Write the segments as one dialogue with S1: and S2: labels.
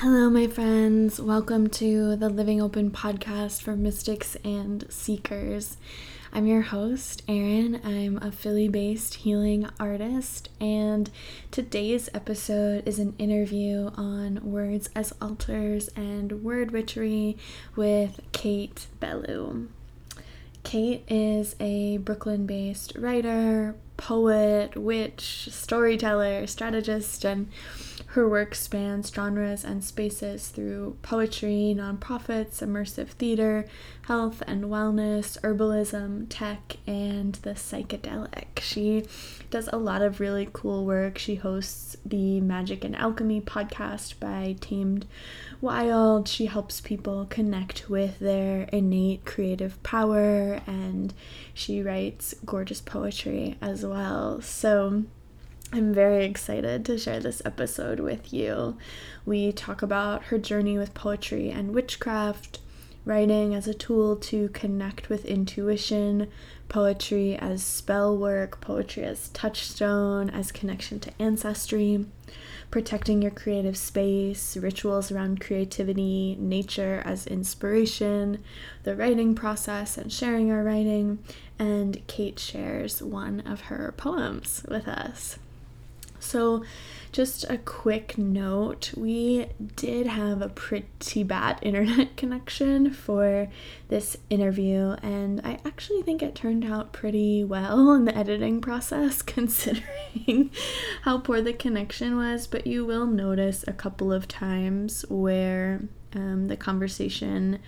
S1: Hello, my friends. Welcome to the Living Open podcast for mystics and seekers. I'm your host, Erin. I'm a Philly based healing artist, and today's episode is an interview on words as altars and word witchery with Kate Bellew. Kate is a Brooklyn based writer, poet, witch, storyteller, strategist, and her work spans genres and spaces through poetry, nonprofits, immersive theater, health and wellness, herbalism, tech, and the psychedelic. She does a lot of really cool work. She hosts the Magic and Alchemy podcast by Tamed Wild. She helps people connect with their innate creative power and she writes gorgeous poetry as well. So, I'm very excited to share this episode with you. We talk about her journey with poetry and witchcraft, writing as a tool to connect with intuition, poetry as spell work, poetry as touchstone, as connection to ancestry, protecting your creative space, rituals around creativity, nature as inspiration, the writing process and sharing our writing, and Kate shares one of her poems with us. So, just a quick note we did have a pretty bad internet connection for this interview, and I actually think it turned out pretty well in the editing process considering how poor the connection was. But you will notice a couple of times where um, the conversation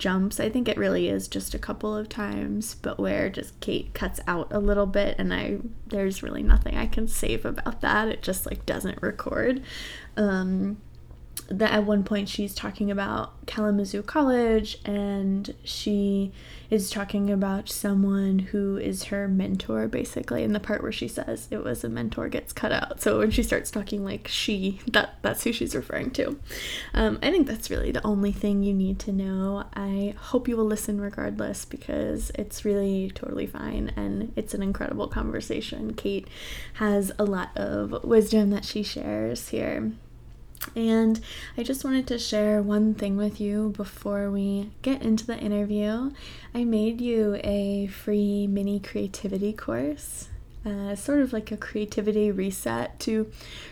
S1: jumps. I think it really is just a couple of times, but where just Kate cuts out a little bit and I there's really nothing I can save about that. It just like doesn't record. Um that at one point she's talking about Kalamazoo College and she is talking about someone who is her mentor basically and the part where she says it was a mentor gets cut out. So when she starts talking like she that that's who she's referring to. Um, I think that's really the only thing you need to know. I hope you will listen regardless because it's really totally fine and it's an incredible conversation. Kate has a lot of wisdom that she shares here and I just wanted to share one thing with you before we get into the interview. I made you a free mini creativity course, uh, sort of like a creativity reset to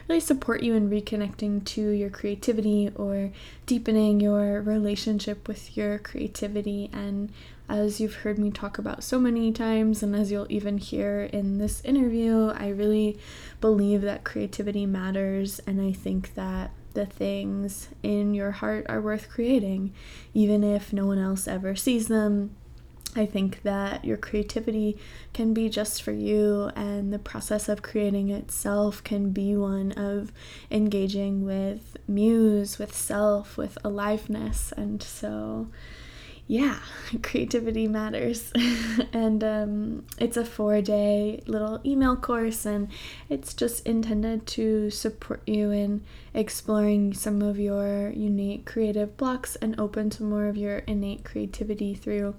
S1: really support you in reconnecting to your creativity or deepening your relationship with your creativity. And as you've heard me talk about so many times, and as you'll even hear in this interview, I really believe that creativity matters, and I think that the things in your heart are worth creating, even if no one else ever sees them. I think that your creativity can be just for you, and the process of creating itself can be one of engaging with muse, with self, with aliveness. And so, yeah, creativity matters. and um, it's a four day little email course, and it's just intended to support you in exploring some of your unique creative blocks and open to more of your innate creativity through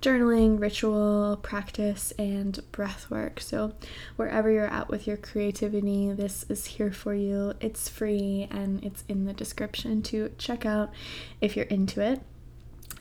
S1: journaling, ritual, practice, and breath work. So, wherever you're at with your creativity, this is here for you. It's free and it's in the description to check out if you're into it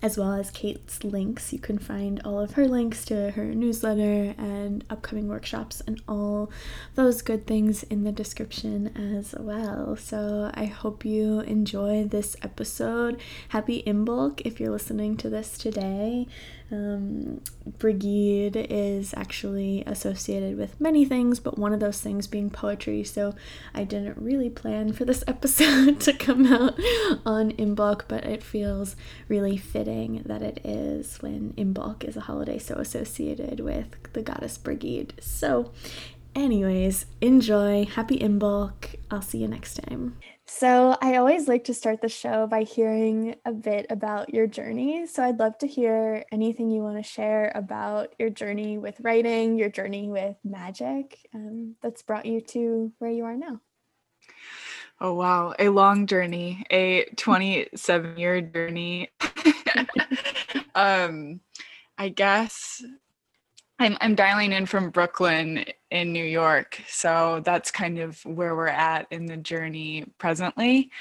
S1: as well as Kate's links. You can find all of her links to her newsletter and upcoming workshops and all those good things in the description as well. So I hope you enjoy this episode. Happy Imbolc if you're listening to this today. Um, is actually associated with many things, but one of those things being poetry. So I didn't really plan for this episode to come out on Imbolc, but it feels really fitting that it is when Imbolc is a holiday so associated with the goddess Brigid. So, anyways, enjoy. Happy Imbolc. I'll see you next time. So, I always like to start the show by hearing a bit about your journey. So, I'd love to hear anything you want to share about your journey with writing, your journey with magic um, that's brought you to where you are now.
S2: Oh, wow. A long journey, a 27 year journey. um, I guess I'm, I'm dialing in from Brooklyn in New York. So that's kind of where we're at in the journey presently.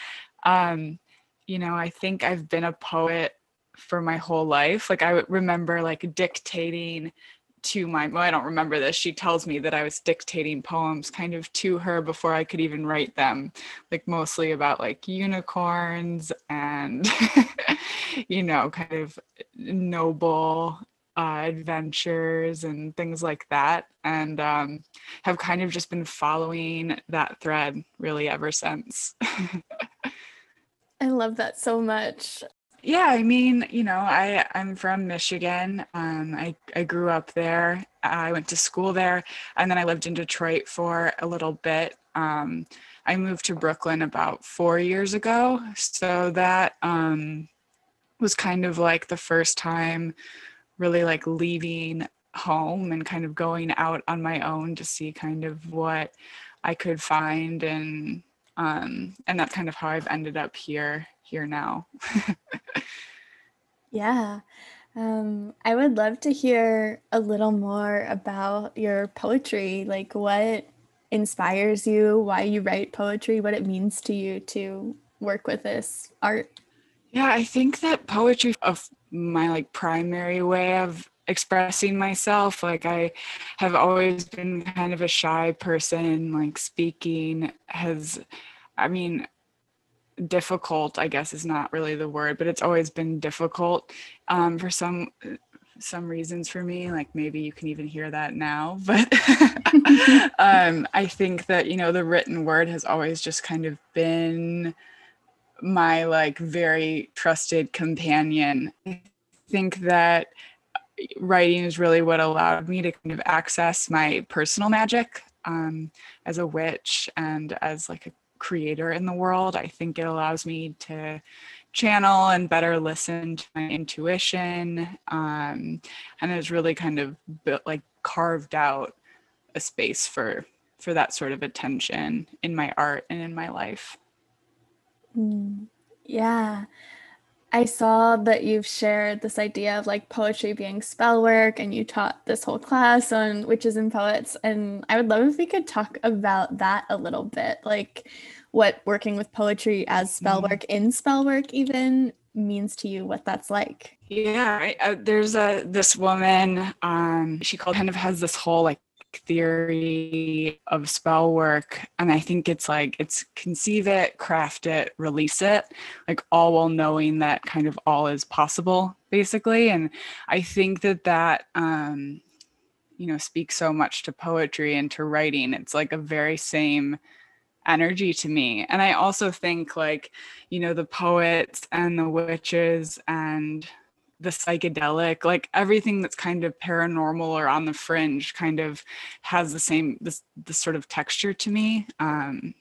S2: Um, you know, I think I've been a poet for my whole life. Like I remember like dictating to my well, I don't remember this. She tells me that I was dictating poems kind of to her before I could even write them, like mostly about like unicorns and you know, kind of noble uh, adventures and things like that. And um, have kind of just been following that thread really ever since.
S1: I love that so much.
S2: Yeah, I mean, you know, I I'm from Michigan. Um, I I grew up there. I went to school there, and then I lived in Detroit for a little bit. Um, I moved to Brooklyn about four years ago, so that um, was kind of like the first time, really like leaving home and kind of going out on my own to see kind of what I could find and um, and that's kind of how I've ended up here here now.
S1: yeah. Um, I would love to hear a little more about your poetry, like what inspires you, why you write poetry, what it means to you to work with this art.
S2: Yeah, I think that poetry of my like primary way of expressing myself. Like I have always been kind of a shy person, like speaking has I mean, difficult i guess is not really the word but it's always been difficult um, for some some reasons for me like maybe you can even hear that now but um, i think that you know the written word has always just kind of been my like very trusted companion. I think that writing is really what allowed me to kind of access my personal magic um, as a witch and as like a creator in the world. I think it allows me to channel and better listen to my intuition. Um, and it's really kind of built, like carved out a space for for that sort of attention in my art and in my life.
S1: Mm, yeah. I saw that you've shared this idea of like poetry being spell work and you taught this whole class on witches and poets. And I would love if we could talk about that a little bit. Like what working with poetry as spell mm-hmm. work in spell work even means to you, what that's like.
S2: Yeah, I, uh, there's a this woman. Um, she called kind of has this whole like theory of spell work and i think it's like it's conceive it craft it release it like all while knowing that kind of all is possible basically. And i think that that um you know speaks so much to poetry and to writing. It's like a very same energy to me. And i also think like you know the poets and the witches and the psychedelic like everything that's kind of paranormal or on the fringe kind of has the same this this sort of texture to me um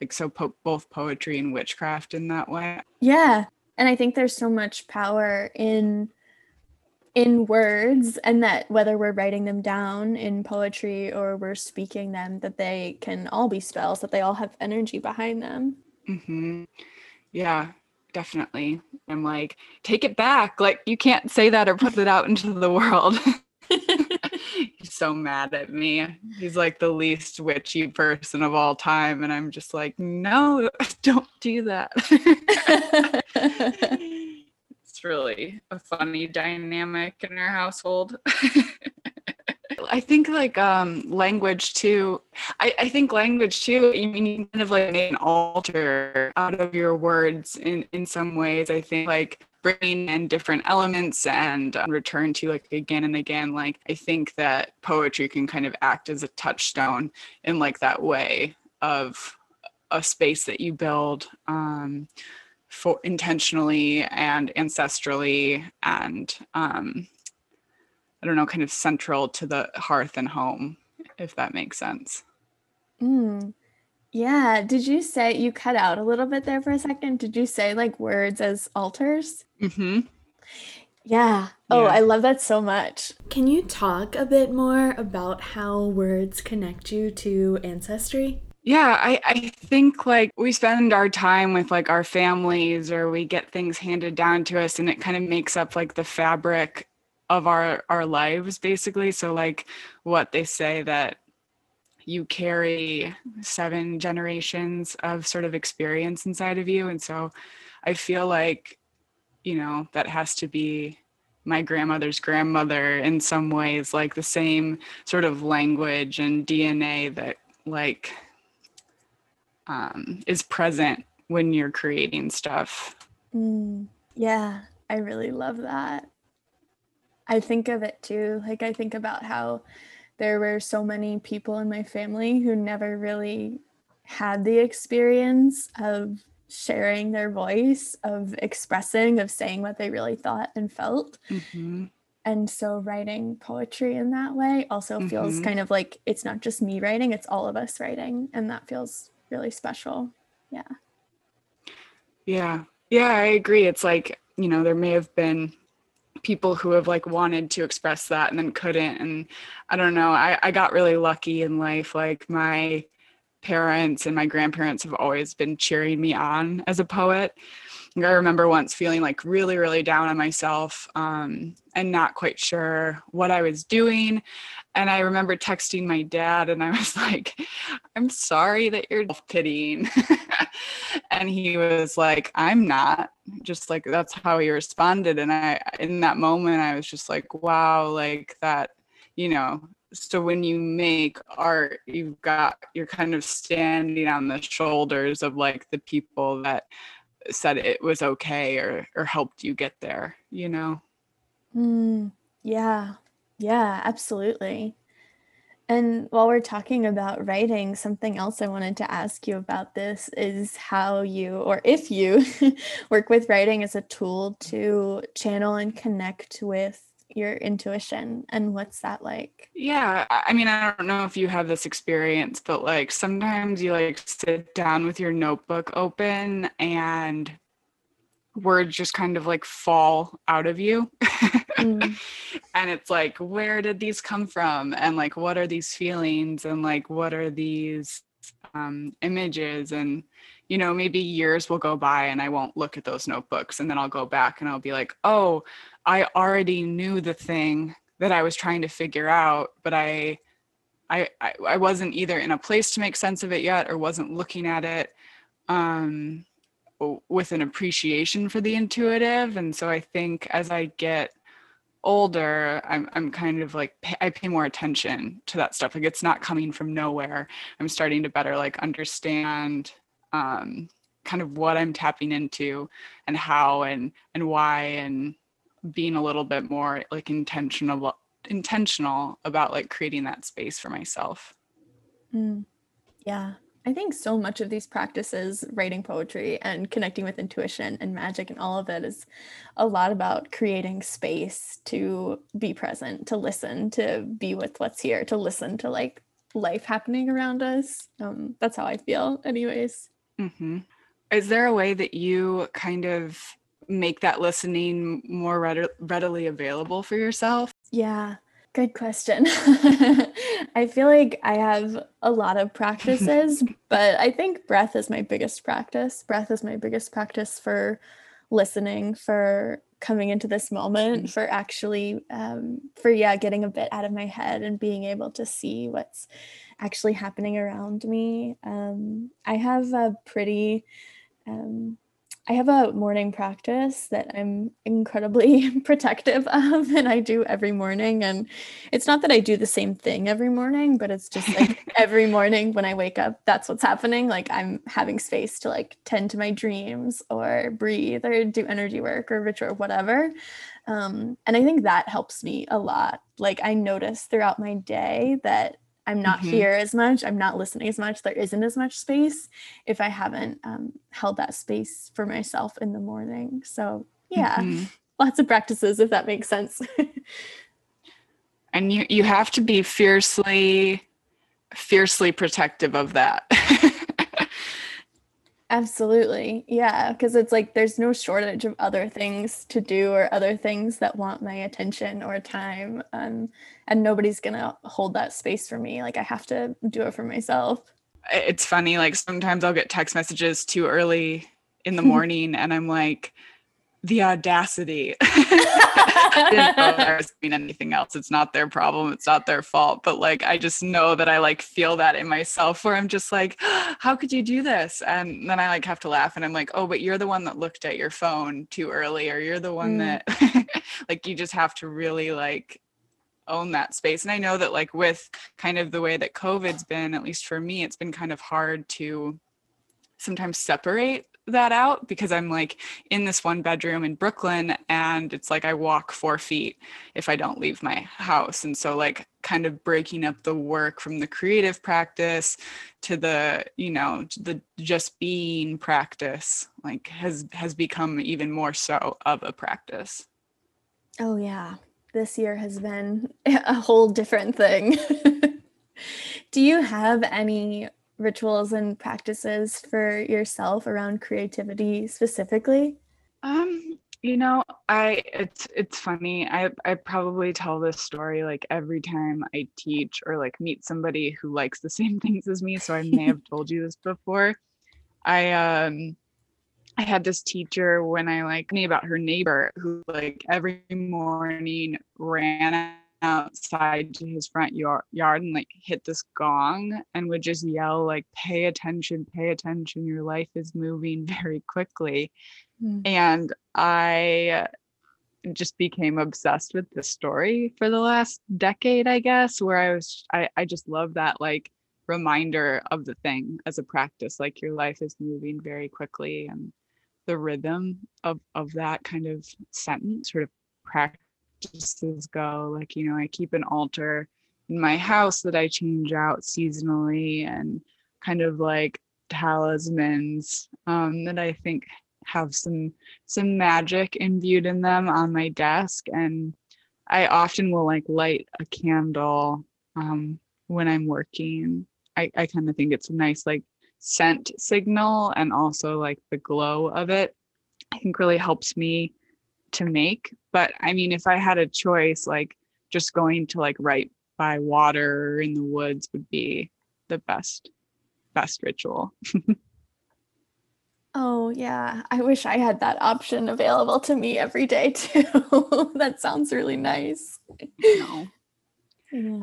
S2: like so po- both poetry and witchcraft in that way.
S1: Yeah and i think there's so much power in in words and that whether we're writing them down in poetry or we're speaking them that they can all be spells that they all have energy behind them.
S2: Mm-hmm. yeah definitely. I'm like, take it back. Like, you can't say that or put it out into the world. He's so mad at me. He's like the least witchy person of all time. And I'm just like, no, don't do that. it's really a funny dynamic in our household. I think like um language too. I, I think language too, you mean you kind of like make an altar out of your words in, in some ways. I think like bringing in different elements and um, return to like again and again. Like I think that poetry can kind of act as a touchstone in like that way of a space that you build um for intentionally and ancestrally and um I don't know, kind of central to the hearth and home, if that makes sense.
S1: Mm. Yeah. Did you say you cut out a little bit there for a second? Did you say like words as altars?
S2: Mm-hmm.
S1: Yeah. Oh, yeah. I love that so much. Can you talk a bit more about how words connect you to ancestry?
S2: Yeah, I, I think like we spend our time with like our families or we get things handed down to us and it kind of makes up like the fabric of our our lives basically so like what they say that you carry seven generations of sort of experience inside of you. And so I feel like, you know, that has to be my grandmother's grandmother in some ways, like the same sort of language and DNA that like um, is present when you're creating stuff.
S1: Mm, yeah, I really love that. I think of it too. Like, I think about how there were so many people in my family who never really had the experience of sharing their voice, of expressing, of saying what they really thought and felt. Mm-hmm. And so writing poetry in that way also mm-hmm. feels kind of like it's not just me writing, it's all of us writing. And that feels really special. Yeah.
S2: Yeah. Yeah, I agree. It's like, you know, there may have been people who have like wanted to express that and then couldn't. And I don't know, I, I got really lucky in life. Like my parents and my grandparents have always been cheering me on as a poet. I remember once feeling like really, really down on myself um, and not quite sure what I was doing. And I remember texting my dad and I was like, I'm sorry that you're pitying. and he was like, I'm not. Just like that's how he responded. And I, in that moment, I was just like, wow, like that, you know, so when you make art you've got you're kind of standing on the shoulders of like the people that said it was okay or or helped you get there you know
S1: mm, yeah yeah absolutely and while we're talking about writing something else i wanted to ask you about this is how you or if you work with writing as a tool to channel and connect with your intuition and what's that like?
S2: Yeah i mean i don't know if you have this experience but like sometimes you like sit down with your notebook open and words just kind of like fall out of you mm. and it's like where did these come from and like what are these feelings and like what are these um, images and you know maybe years will go by and i won't look at those notebooks and then i'll go back and i'll be like oh I already knew the thing that I was trying to figure out, but I, I, I wasn't either in a place to make sense of it yet or wasn't looking at it um, with an appreciation for the intuitive. And so I think as I get older, I'm, I'm kind of like, I pay more attention to that stuff. Like it's not coming from nowhere. I'm starting to better like understand um, kind of what I'm tapping into and how and, and why and being a little bit more like intentional intentional about like creating that space for myself
S1: mm. yeah i think so much of these practices writing poetry and connecting with intuition and magic and all of it is a lot about creating space to be present to listen to be with what's here to listen to like life happening around us um, that's how i feel anyways
S2: mm-hmm. is there a way that you kind of make that listening more readily available for yourself?
S1: Yeah, good question. I feel like I have a lot of practices, but I think breath is my biggest practice. Breath is my biggest practice for listening, for coming into this moment, for actually, um, for yeah, getting a bit out of my head and being able to see what's actually happening around me. Um, I have a pretty um, I have a morning practice that I'm incredibly protective of, and I do every morning. And it's not that I do the same thing every morning, but it's just like every morning when I wake up, that's what's happening. Like I'm having space to like tend to my dreams or breathe or do energy work or ritual or whatever. Um, and I think that helps me a lot. Like I notice throughout my day that I'm not mm-hmm. here as much. I'm not listening as much. There isn't as much space if I haven't um, held that space for myself in the morning. So, yeah, mm-hmm. lots of practices, if that makes sense.
S2: and you, you have to be fiercely, fiercely protective of that.
S1: Absolutely. Yeah. Cause it's like there's no shortage of other things to do or other things that want my attention or time. Um, and nobody's going to hold that space for me. Like I have to do it for myself.
S2: It's funny. Like sometimes I'll get text messages too early in the morning and I'm like, the audacity. I didn't mean anything else. It's not their problem. It's not their fault. But like, I just know that I like feel that in myself where I'm just like, how could you do this? And then I like have to laugh and I'm like, oh, but you're the one that looked at your phone too early, or you're the one mm. that like you just have to really like own that space. And I know that like with kind of the way that COVID's been, at least for me, it's been kind of hard to sometimes separate that out because I'm like in this one bedroom in Brooklyn and it's like I walk four feet if I don't leave my house. And so, like, kind of breaking up the work from the creative practice to the, you know, the just being practice, like, has has become even more so of a practice.
S1: Oh, yeah. This year has been a whole different thing. Do you have any rituals and practices for yourself around creativity specifically?
S2: Um, you know, I it's it's funny. I I probably tell this story like every time I teach or like meet somebody who likes the same things as me, so I may have told you this before. I um I had this teacher when I like me about her neighbor who like every morning ran outside to his front yard, and like hit this gong and would just yell like pay attention pay attention your life is moving very quickly mm. and i just became obsessed with this story for the last decade i guess where i was i, I just love that like reminder of the thing as a practice like your life is moving very quickly and the rhythm of of that kind of sentence sort of practice practices go. Like, you know, I keep an altar in my house that I change out seasonally and kind of like talismans um, that I think have some some magic imbued in them on my desk and I often will like light a candle um, when I'm working. I, I kind of think it's a nice like scent signal and also like the glow of it I think really helps me to make. But I mean, if I had a choice, like just going to like right by water in the woods would be the best, best ritual.
S1: oh, yeah. I wish I had that option available to me every day too. that sounds really nice.
S2: No. Yeah.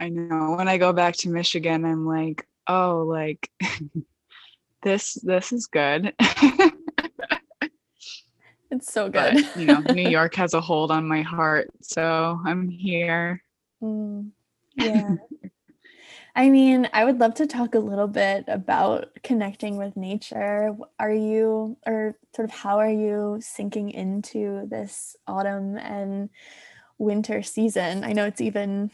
S2: I know. When I go back to Michigan, I'm like, oh, like this this is good.
S1: It's so good.
S2: But, you know, New York has a hold on my heart, so I'm here.
S1: Mm, yeah. I mean, I would love to talk a little bit about connecting with nature. Are you, or sort of how are you sinking into this autumn and winter season? I know it's even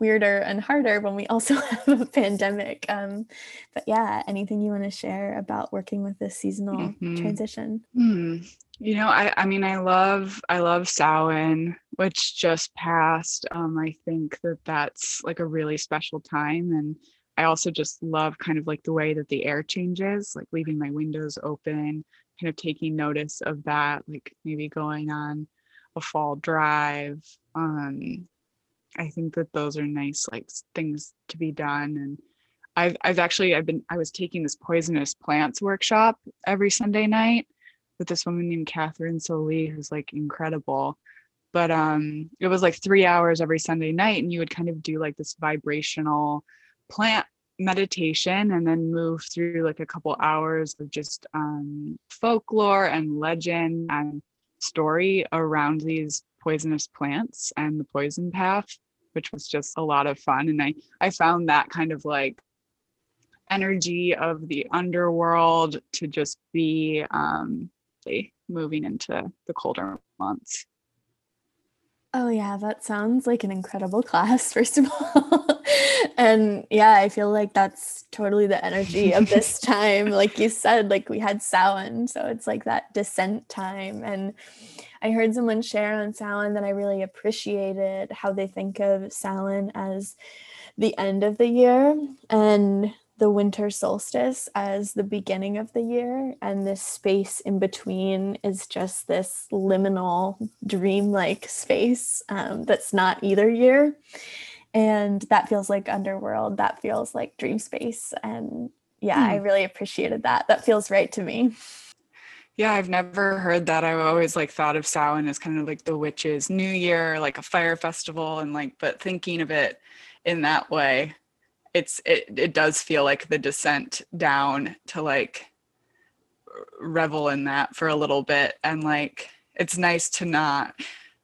S1: weirder and harder when we also have a pandemic. Um, but yeah, anything you want to share about working with this seasonal mm-hmm. transition?
S2: Mm. You know, I I mean I love I love Samhain, which just passed. Um, I think that that's like a really special time, and I also just love kind of like the way that the air changes, like leaving my windows open, kind of taking notice of that, like maybe going on a fall drive. Um, I think that those are nice like things to be done, and I've I've actually I've been I was taking this poisonous plants workshop every Sunday night with this woman named Catherine Soli, who's like incredible. But um, it was like three hours every Sunday night, and you would kind of do like this vibrational plant meditation and then move through like a couple hours of just um, folklore and legend and story around these poisonous plants and the poison path which was just a lot of fun and i i found that kind of like energy of the underworld to just be um moving into the colder months.
S1: Oh, yeah, that sounds like an incredible class, first of all. and yeah, I feel like that's totally the energy of this time. like you said, like we had Samhain, so it's like that descent time. And I heard someone share on Samhain that I really appreciated how they think of Samhain as the end of the year. And the winter solstice as the beginning of the year and this space in between is just this liminal dream-like space um, that's not either year and that feels like underworld that feels like dream space and yeah mm. i hmm. really appreciated that that feels right to me
S2: Yeah, I've never heard that. I've always like thought of Samhain as kind of like the witches' new year, like a fire festival and like but thinking of it in that way, it's it it does feel like the descent down to like revel in that for a little bit. And like it's nice to not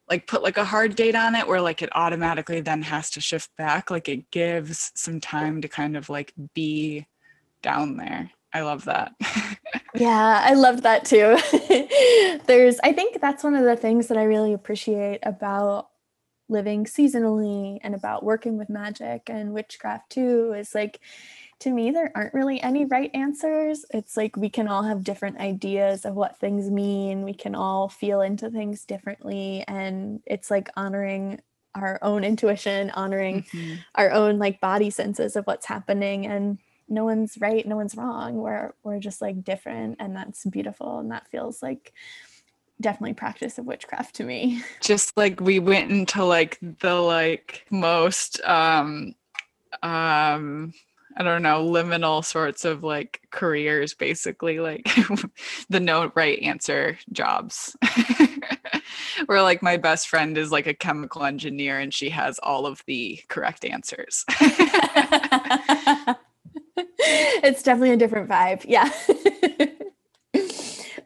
S2: like put like a hard date on it where like it automatically then has to shift back. Like it gives some time to kind of like be down there. I love that.
S1: Yeah i loved that too. There's i think that's one of the things that i really appreciate about living seasonally and about working with magic and witchcraft too is like to me, there aren't really any right answers. It's like we can all have different ideas of what things mean. We can all feel into things differently. And it's like honoring our own intuition, honoring mm-hmm. our own like body senses of what's happening. And no one's right, no one's wrong. We're we're just like different and that's beautiful. And that feels like definitely practice of witchcraft to me.
S2: Just like we went into like the like most um um I don't know, liminal sorts of like careers, basically, like the no right answer jobs. Where like my best friend is like a chemical engineer and she has all of the correct answers.
S1: it's definitely a different vibe. Yeah.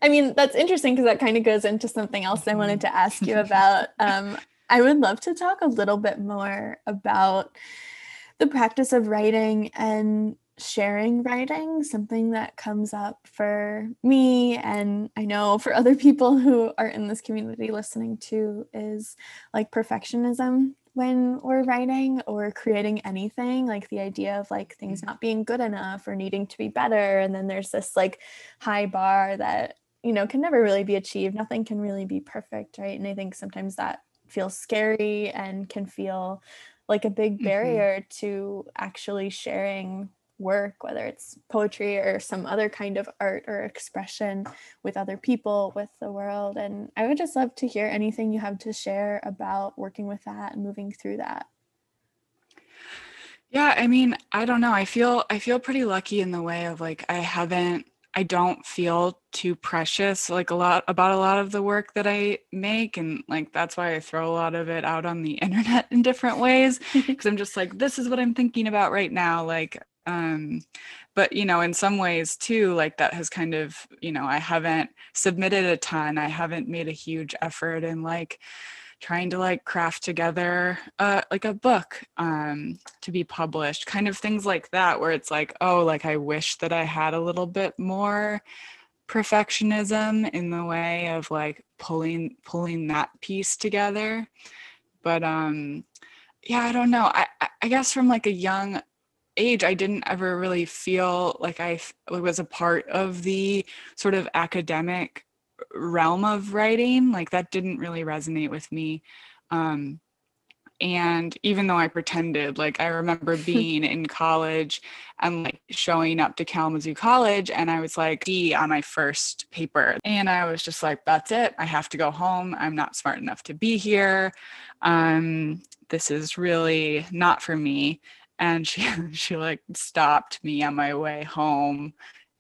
S1: I mean, that's interesting because that kind of goes into something else I wanted to ask you about. Um, I would love to talk a little bit more about the practice of writing and sharing writing, something that comes up for me and I know for other people who are in this community listening to is like perfectionism when we're writing or creating anything like the idea of like things mm-hmm. not being good enough or needing to be better and then there's this like high bar that you know can never really be achieved nothing can really be perfect right and i think sometimes that feels scary and can feel like a big mm-hmm. barrier mm-hmm. to actually sharing work, whether it's poetry or some other kind of art or expression with other people, with the world. And I would just love to hear anything you have to share about working with that and moving through that.
S2: Yeah, I mean, I don't know. I feel I feel pretty lucky in the way of like I haven't I don't feel too precious like a lot about a lot of the work that I make and like that's why I throw a lot of it out on the internet in different ways because I'm just like this is what I'm thinking about right now like um but you know in some ways too like that has kind of you know I haven't submitted a ton I haven't made a huge effort in like trying to like craft together uh, like a book um, to be published kind of things like that where it's like oh like i wish that i had a little bit more perfectionism in the way of like pulling pulling that piece together. But um yeah i don't know. I i guess from like a young age i didn't ever really feel like i was a part of the sort of academic realm of writing like that didn't really resonate with me. Um and even though i pretended like i remember being in college and like showing up to kalamazoo college and i was like d on my first paper. And i was just like that's it. I have to go home. I'm not smart enough to be here. Um this is really not for me. And she she like stopped me on my way home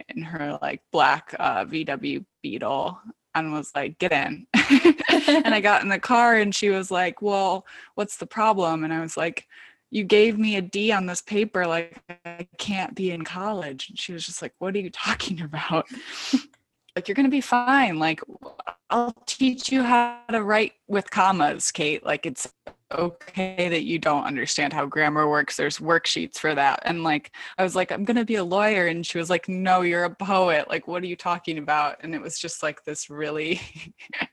S2: in her like black uh, VW Beetle and was like, get in. and I got in the car and she was like, well, what's the problem? And I was like, you gave me a D on this paper. Like, I can't be in college. And she was just like, what are you talking about? like, you're going to be fine. Like, I'll teach you how to write with commas, Kate. Like, it's okay that you don't understand how grammar works. There's worksheets for that. And like, I was like, I'm going to be a lawyer. And she was like, No, you're a poet. Like, what are you talking about? And it was just like this really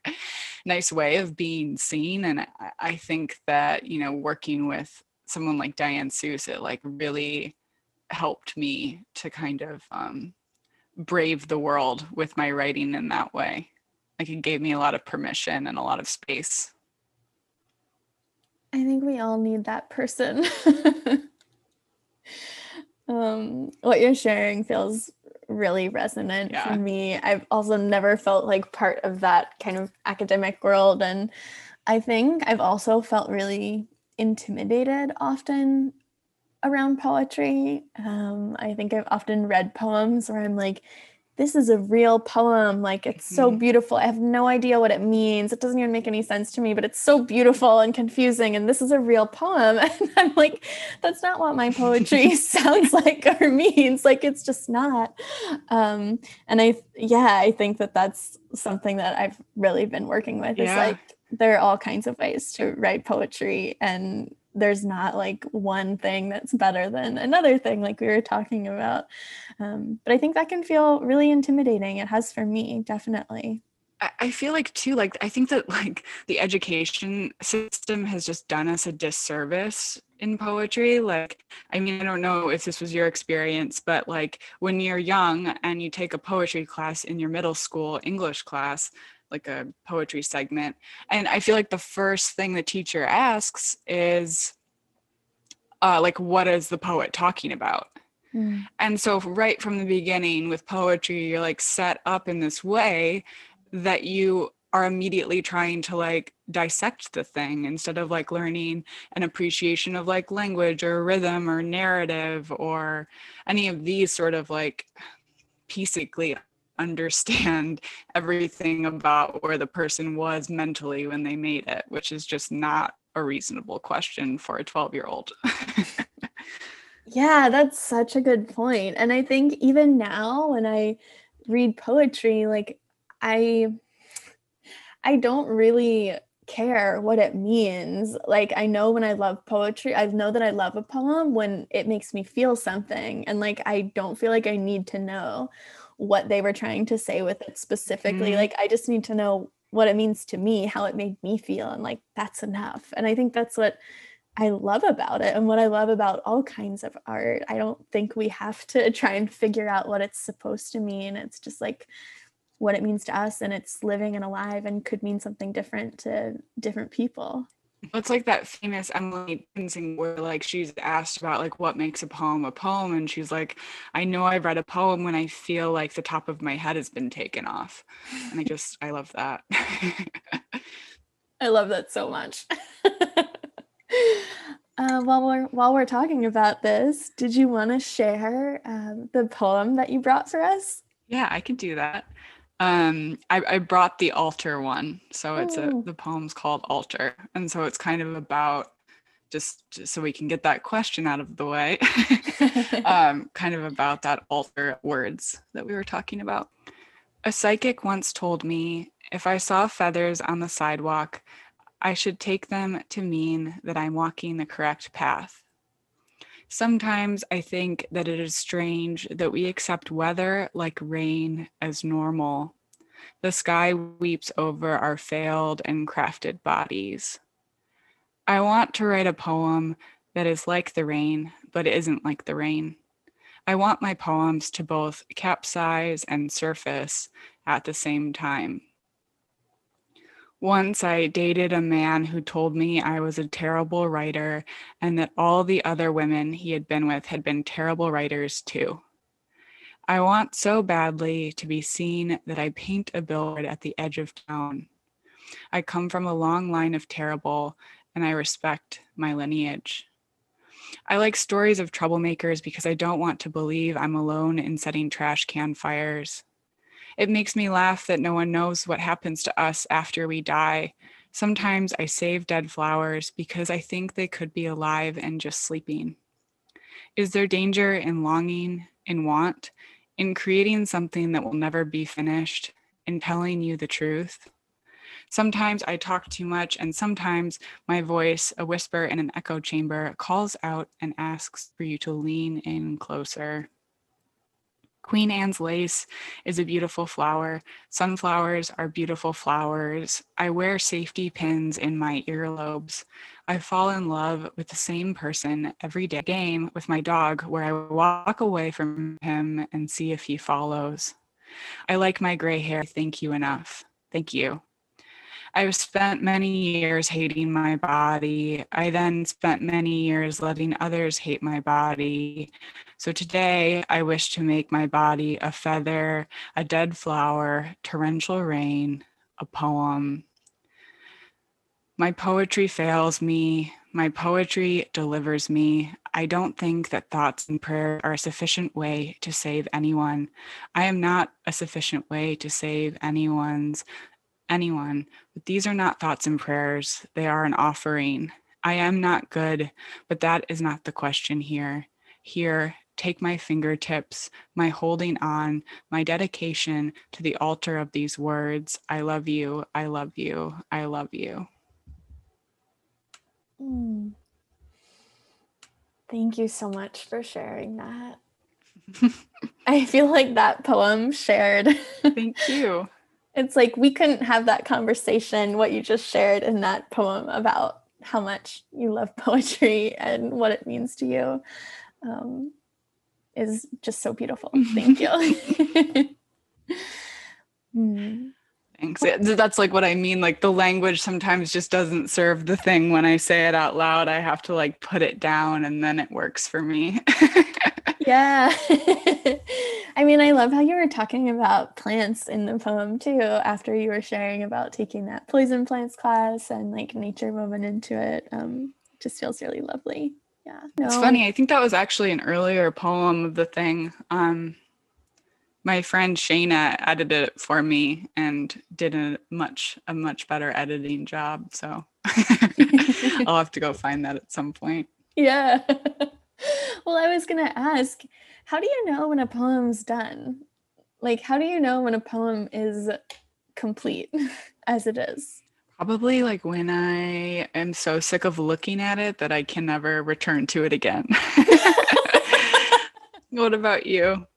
S2: nice way of being seen. And I, think that, you know, working with someone like Diane Seuss, it like really helped me to kind of um, brave the world with my writing in that way. Like, it gave me a lot of permission and a lot of space.
S1: I think we all need that person. um, what you're sharing feels really resonant yeah. for me. I've also never felt like part of that kind of academic world. And I think I've also felt really intimidated often around poetry. Um, I think I've often read poems where I'm like, this is a real poem. Like it's so
S2: Mhm.
S1: beautiful. I have no idea what it means. It doesn't even make any sense to me, but it's so beautiful and confusing. And this is a real poem. And I'm like, that's not what my poetry sounds like or means. Like it's just not. Um, and I, yeah, I think that that's something that I've really been working with. Is
S2: Yeah.
S1: like there are all kinds of ways to write poetry, and there's not like one thing that's better than another thing, like we were talking about. Um, but I think that can feel really intimidating. It has for me, definitely.
S2: I- I feel like too, like I think that like the education system has just done us a disservice in poetry. Like, I mean, I don't know if this was your experience, but like when you're young and you take a poetry class in your middle school English class, like a poetry segment, and I feel like the first thing the teacher asks is, uh, like, what is the poet talking about? And so, right from the beginning with poetry, you're like set up in this way that you are immediately trying to like dissect the thing instead of like learning an appreciation of like language or rhythm or narrative or any of these sort of like basically understand everything about where the person was mentally when they made it, which is just not a reasonable question for a 12 year old.
S1: Yeah, that's such a good point. And I think even now when I read poetry, like I I don't really care what it means. Like I know when I love poetry, I know that I love a poem when it makes me feel something and like I don't feel like I need to know what they were trying to say with it specifically.
S2: Mhm.
S1: Like I just need to know what it means to me, how it made me feel and like that's enough. And I think that's what I love about it and what I love about all kinds of art. I don't think we have to try and figure out what it's supposed to mean. It's just like what it means to us and it's living and alive and could mean something different to different people.
S2: It's like that famous Emily Dickinson where like she's asked about like what makes a poem a poem and she's like I know I've read a poem when I feel like the top of my head has been taken off. And I just I love that.
S1: I love that so much. uh, while we're while we're talking about this, did you want to share um, the poem that you brought for us?
S2: yeah, I could do that. Um I, I brought the altar one. So it's a
S1: Oh.
S2: the poem's called Altar. And so it's kind of about just, just so we can get that question out of the way. um, kind of about that altar words that we were talking about. A psychic once told me if I saw feathers on the sidewalk, I should take them to mean that I'm walking the correct path. Sometimes I think that it is strange that we accept weather like rain as normal. The sky weeps over our failed and crafted bodies. I want to write a poem that is like the rain, but isn't like the rain. I want my poems to both capsize and surface at the same time. Once I dated a man who told me I was a terrible writer and that all the other women he had been with had been terrible writers too. I want so badly to be seen that I paint a billboard at the edge of town. I come from a long line of terrible, and I respect my lineage. I like stories of troublemakers because I don't want to believe I'm alone in setting trash can fires. It makes me laugh that no one knows what happens to us after we die. Sometimes I save dead flowers because I think they could be alive and just sleeping. Is there danger in longing, in want, in creating something that will never be finished, in telling you the truth? Sometimes I talk too much, and sometimes my voice, a whisper in an echo chamber, calls out and asks for you to lean in closer. Queen Anne's lace is a beautiful flower. Sunflowers are beautiful flowers. I wear safety pins in my earlobes. I fall in love with the same person every day. Game with my dog where I walk away from him and see if he follows. I like my gray hair. Thank you enough. Thank you. I've spent many years hating my body. I then spent many years letting others hate my body. So today I wish to make my body a feather, a dead flower, torrential rain, a poem. My poetry fails me. My poetry delivers me. I don't think that thoughts and prayer are a sufficient way to save anyone. I am not a sufficient way to save anyone's anyone. But these are not thoughts and prayers. They are an offering. I am not good, but that is not the question here. Here, take my fingertips, my holding on, my dedication to the altar of these words I love you, I love you, I love you.
S1: Mm. Thank you so much for sharing that. I feel like that poem shared.
S2: Thank you.
S1: it's like we couldn't have that conversation, what you just shared in that poem about how much you love poetry and what it means to you um, is just so beautiful. Thank you.
S2: mm. Thanks. That's like what I mean. Like the language sometimes just doesn't serve the thing when I say it out loud. I have to like put it down and then it works for me.
S1: yeah. I mean, I love how you were talking about plants in the poem too, after you were sharing about taking that poison plants class and like nature woven into it. Um, just feels really lovely. Yeah.
S2: No. It's funny. I think that was actually an earlier poem of the thing. Um, my friend Shayna edited it for me and did a much a much better editing job. So I'll have to go find that at some point.
S1: Yeah. well, I was gonna ask, how do you know when a poem's done? Like, how do you know when a poem is complete as it is?
S2: Probably like when I am so sick of looking at it that I can never return to it again. what about you?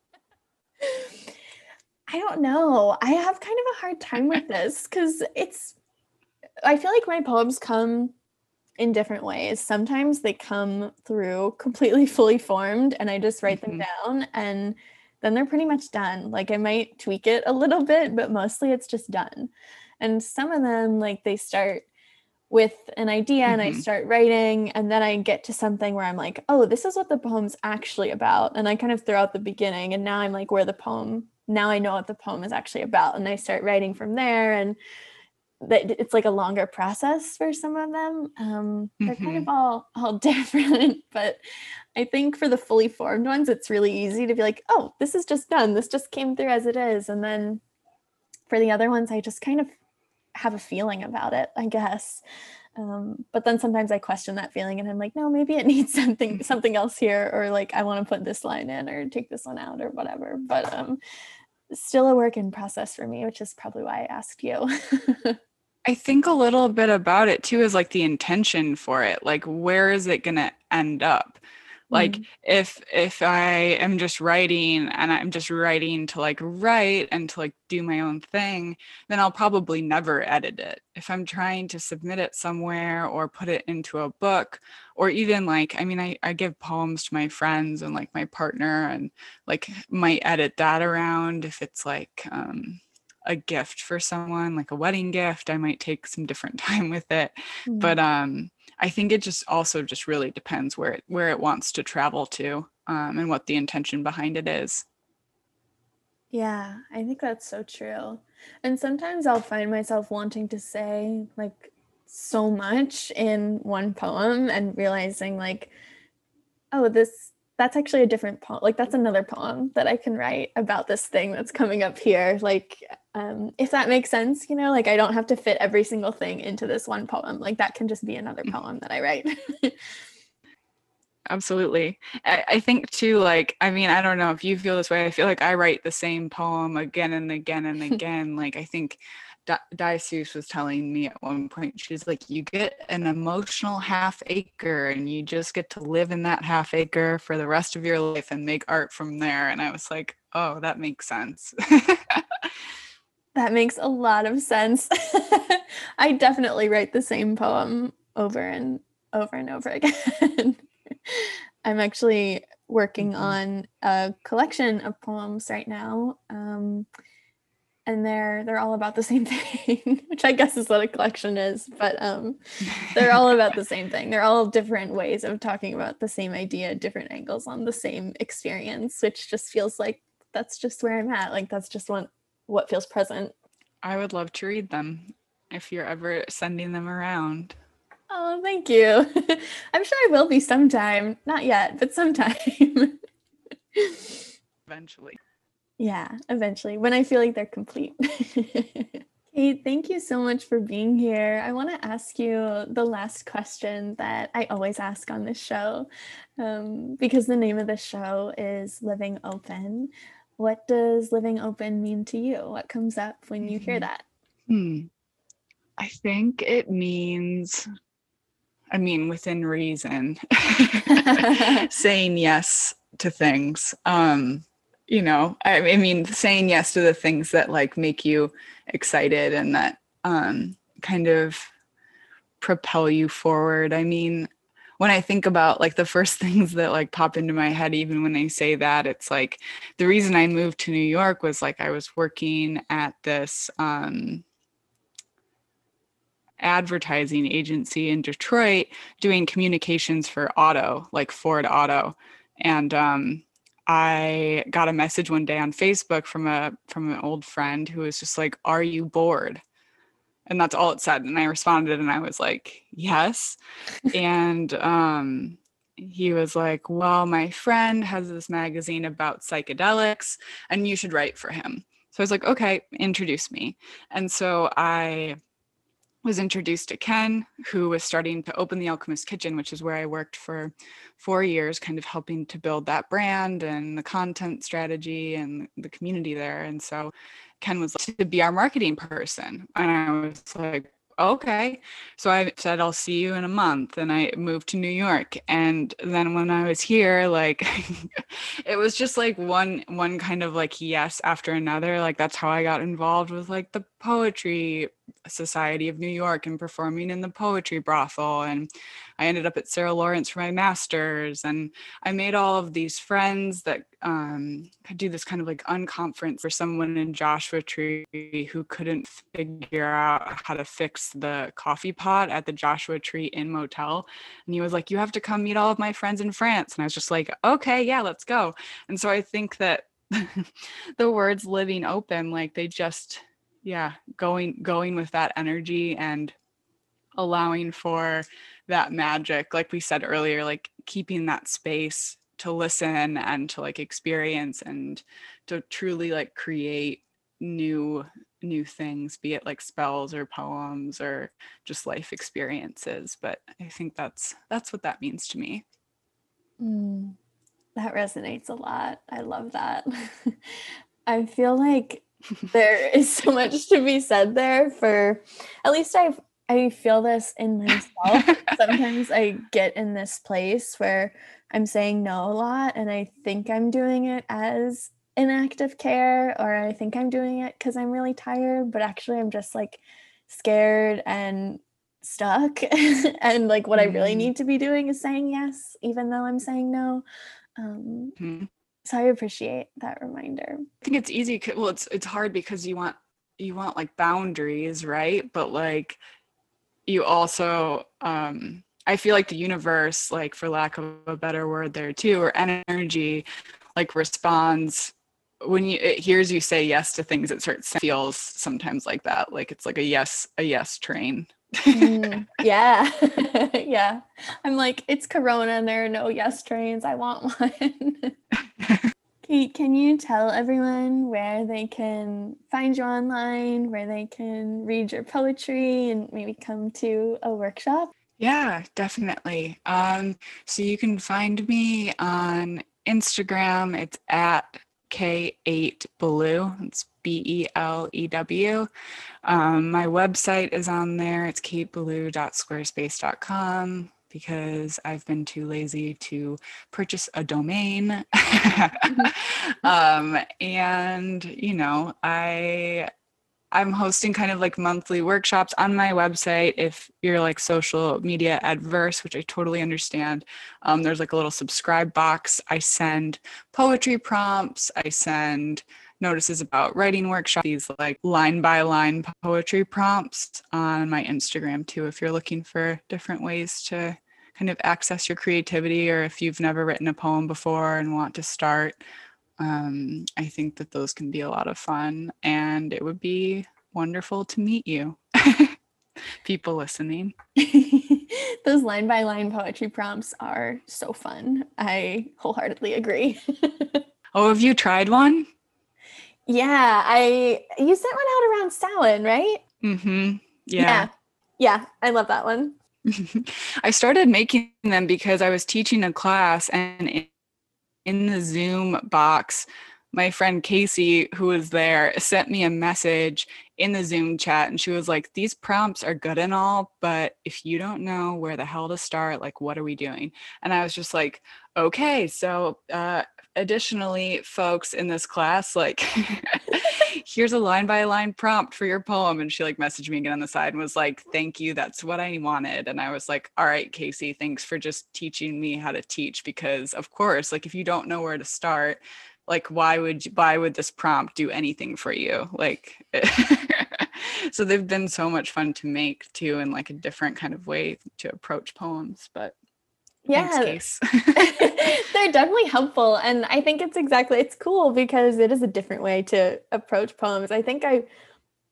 S1: I don't know. I have kind of a hard time with this because it's, I feel like my poems come in different ways. Sometimes they come through completely fully formed and I just write mm-hmm. them down and then they're pretty much done. Like I might tweak it a little bit, but mostly it's just done. And some of them, like they start with an idea and mm-hmm. I start writing, and then I get to something where I'm like, oh, this is what the poem's actually about. And I kind of throw out the beginning, and now I'm like where the poem now I know what the poem is actually about. And I start writing from there. And that it's like a longer process for some of them. Um, they're mm-hmm. kind of mm-hmm. all all different, but I think for the fully formed ones, it's really easy to be like, oh, this is just done. This just came through as it is. And then for the other ones, I just kind of have a feeling about it, I guess. Um, but then sometimes I question that feeling and I'm like, no, maybe it needs something something else here, or like I want to put this line in or take this one out or whatever. But um, still a work in process for me, which is probably why I asked you.
S2: I think a little bit about it too is like the intention for it. Like, where is it going to end up? Like mm-hmm. if if i am just writing and i'm just writing to like write and to like do my own thing then i'll probably never edit it if i'm trying to submit it somewhere or put it into a book or even like i mean i, I give poems to my friends and like my partner and like might edit that around if it's like um a gift for someone like a wedding gift i might take some different time with it mm-hmm. but um I think it just also just really depends where it where it wants to travel to um, and what the intention behind it is.
S1: Yeah, I think that's so true. And sometimes I'll find myself wanting to say like so much in one poem and realizing like, oh, this that's actually a different poem. Like that's another poem that I can write about this thing that's coming up here. Like, um, if that makes sense, you know, like I don't have to fit every single thing into this one poem. Like that can just be another mm. poem that I write.
S2: Absolutely. I, I think too, like, I mean, I don't know if you feel this way. I feel like I write the same poem again and again and again. like, I think Di Seuss was telling me at one point, she's like, you get an emotional half acre and you just get to live in that half acre for the rest of your life and make art from there. And I was like, oh, that makes sense.
S1: that makes a lot of sense. I definitely write the same poem over and over and over again. I'm actually working mm-hmm. on a collection of poems right now. Um, and they're they're all about the same thing which i guess is what a collection is but um they're all about the same thing they're all different ways of talking about the same idea different angles on the same experience which just feels like that's just where i'm at like that's just what what feels present
S2: i would love to read them if you're ever sending them around
S1: Oh, thank you. I'm sure I will be sometime. Not yet, but sometime.
S2: Eventually.
S1: Yeah, eventually, when I feel like they're complete. Kate, thank you so much for being here. I want to ask you the last question that I always ask on this show um, because the name of the show is Living Open. What does living open mean to you? What comes up when you hear
S2: Mm-hmm.
S1: that?
S2: Hmm. I think it means, I mean, within reason, saying yes to things. Um, you know, I, I mean, saying yes to the things that like make you excited and that um, kind of propel you forward. I mean, when I think about like the first things that like pop into my head, even when they say that, it's like the reason I moved to New York was like I was working at this um, advertising agency in Detroit doing communications for auto, like Ford Auto. And um, I got a message one day on Facebook from a from an old friend who was just like, "Are you bored?" And that's all it said. And I responded and I was like, "Yes." and um he was like, "Well, my friend has this magazine about psychedelics and you should write for him." So I was like, "Okay, introduce me." And so I was introduced to Ken, who was starting to open the Alchemist Kitchen, which is where I worked for four years, kind of helping to build that brand and the content strategy and the community there. And so Ken was like, to be our marketing person. And I was like, okay. So I said, I'll see you in a month. And I moved to New York. And then when I was here, like it was just like one one kind of like yes after another. Like that's how I got involved with like the poetry Society of New York and performing in the poetry brothel. And I ended up at Sarah Lawrence for my master's. And I made all of these friends that um, could do this kind of like unconference for someone in Joshua Tree who couldn't figure out how to fix the coffee pot at the Joshua Tree Inn Motel. And he was like, You have to come meet all of my friends in France. And I was just like, Okay, yeah, let's go. And so I think that the words living open, like they just, yeah going going with that energy and allowing for that magic like we said earlier like keeping that space to listen and to like experience and to truly like create new new things be it like spells or poems or just life experiences but i think that's that's what that means to me
S1: Mm, that resonates a lot. I love that. I feel like there is so much to be said there for at least I I feel this in myself. Sometimes I get in this place where I'm saying no a lot and I think I'm doing it as an act of care or I think I'm doing it cuz I'm really tired, but actually I'm just like scared and stuck and like what I really
S2: Mm.
S1: need to be doing is saying yes even though I'm saying no. Um
S2: Mhm.
S1: So I appreciate that reminder.
S2: I think it's easy Well, it's it's hard because you want you want like boundaries, right? But like you also, um, I feel like the universe, like for lack of a better word, there too, or energy, like responds when you it hears you say yes to things. It starts feels sometimes like that, like it's like a yes a yes train.
S1: Mm, yeah. yeah. I'm like, it's Corona and there are no yes trains. I want one. Kate, can you tell everyone where they can find you online, where they can read your poetry and maybe come to a workshop?
S2: Yeah, definitely. Um, so you can find me on Instagram. It's at K8Belew. It's B E L E W. Um, my website is on there. It's katebelew.squarespace.com because I've been too lazy to purchase a domain. um, and, you know, I I'm hosting kind of like monthly workshops on my website. If you're like social media adverse, which I totally understand, um, there's like a little subscribe box. I send poetry prompts. I send notices about writing workshops, these like line by line poetry prompts on my Instagram too. If you're looking for different ways to kind of access your creativity, or if you've never written a poem before and want to start, um, I think that those can be a lot of fun and it would be wonderful to meet you. People listening.
S1: Those line by line poetry prompts are so fun. I wholeheartedly agree.
S2: oh, have you tried one?
S1: Yeah, I you sent one out around Samhain, right?
S2: Mm-hmm.
S1: Yeah. yeah. Yeah, I love that one.
S2: I started making them because I was teaching a class and in the Zoom box, my friend Casey, who was there, sent me a message in the Zoom chat and she was like, These prompts are good and all, but if you don't know where the hell to start, like, what are we doing? And I was just like, Okay, so uh, additionally, folks in this class, like, here's a line by line prompt for your poem. And she like messaged me again on the side and was like, thank you. That's what I wanted. And I was like, all right, Casey, thanks for just teaching me how to teach. Because of course, like if you don't know where to start, like why would why would this prompt do anything for you? Like so they've been so much fun to make too in like a different kind of way to approach poems. But
S1: yeah. They're definitely helpful and i think it's exactly it's cool because it is a different way to approach poems. I think i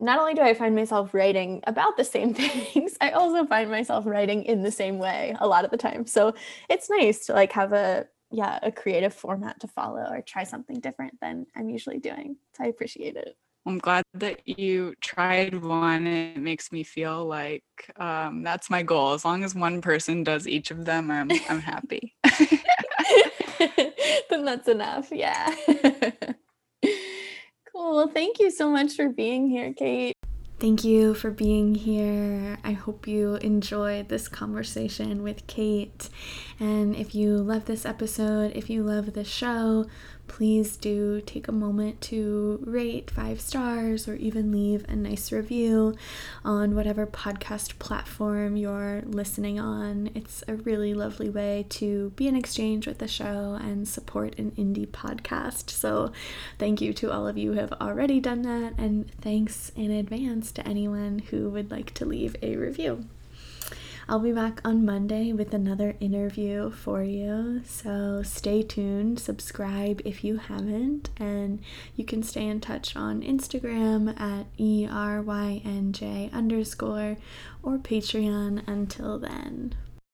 S1: not only do i find myself writing about the same things i also find myself writing in the same way a lot of the time. So it's nice to like have a yeah a creative format to follow or try something different than i'm usually doing. So i appreciate it
S2: I'm glad that you tried one. It makes me feel like um, that's my goal. As long as one person does each of them, I'm I'm happy.
S1: then that's enough. Yeah. cool. Thank you so much for being here, Kate. Thank you for being here. I hope you enjoyed this conversation with Kate. And if you love this episode, if you love the show, please do take a moment to rate five stars or even leave a nice review on whatever podcast platform you're listening on. It's a really lovely way to be in exchange with the show and support an indie podcast. So, thank you to all of you who have already done that, and thanks in advance to anyone who would like to leave a review. I'll be back on Monday with another interview for you. So stay tuned, subscribe if you haven't, and you can stay in touch on Instagram at ERYNJ underscore or Patreon until then.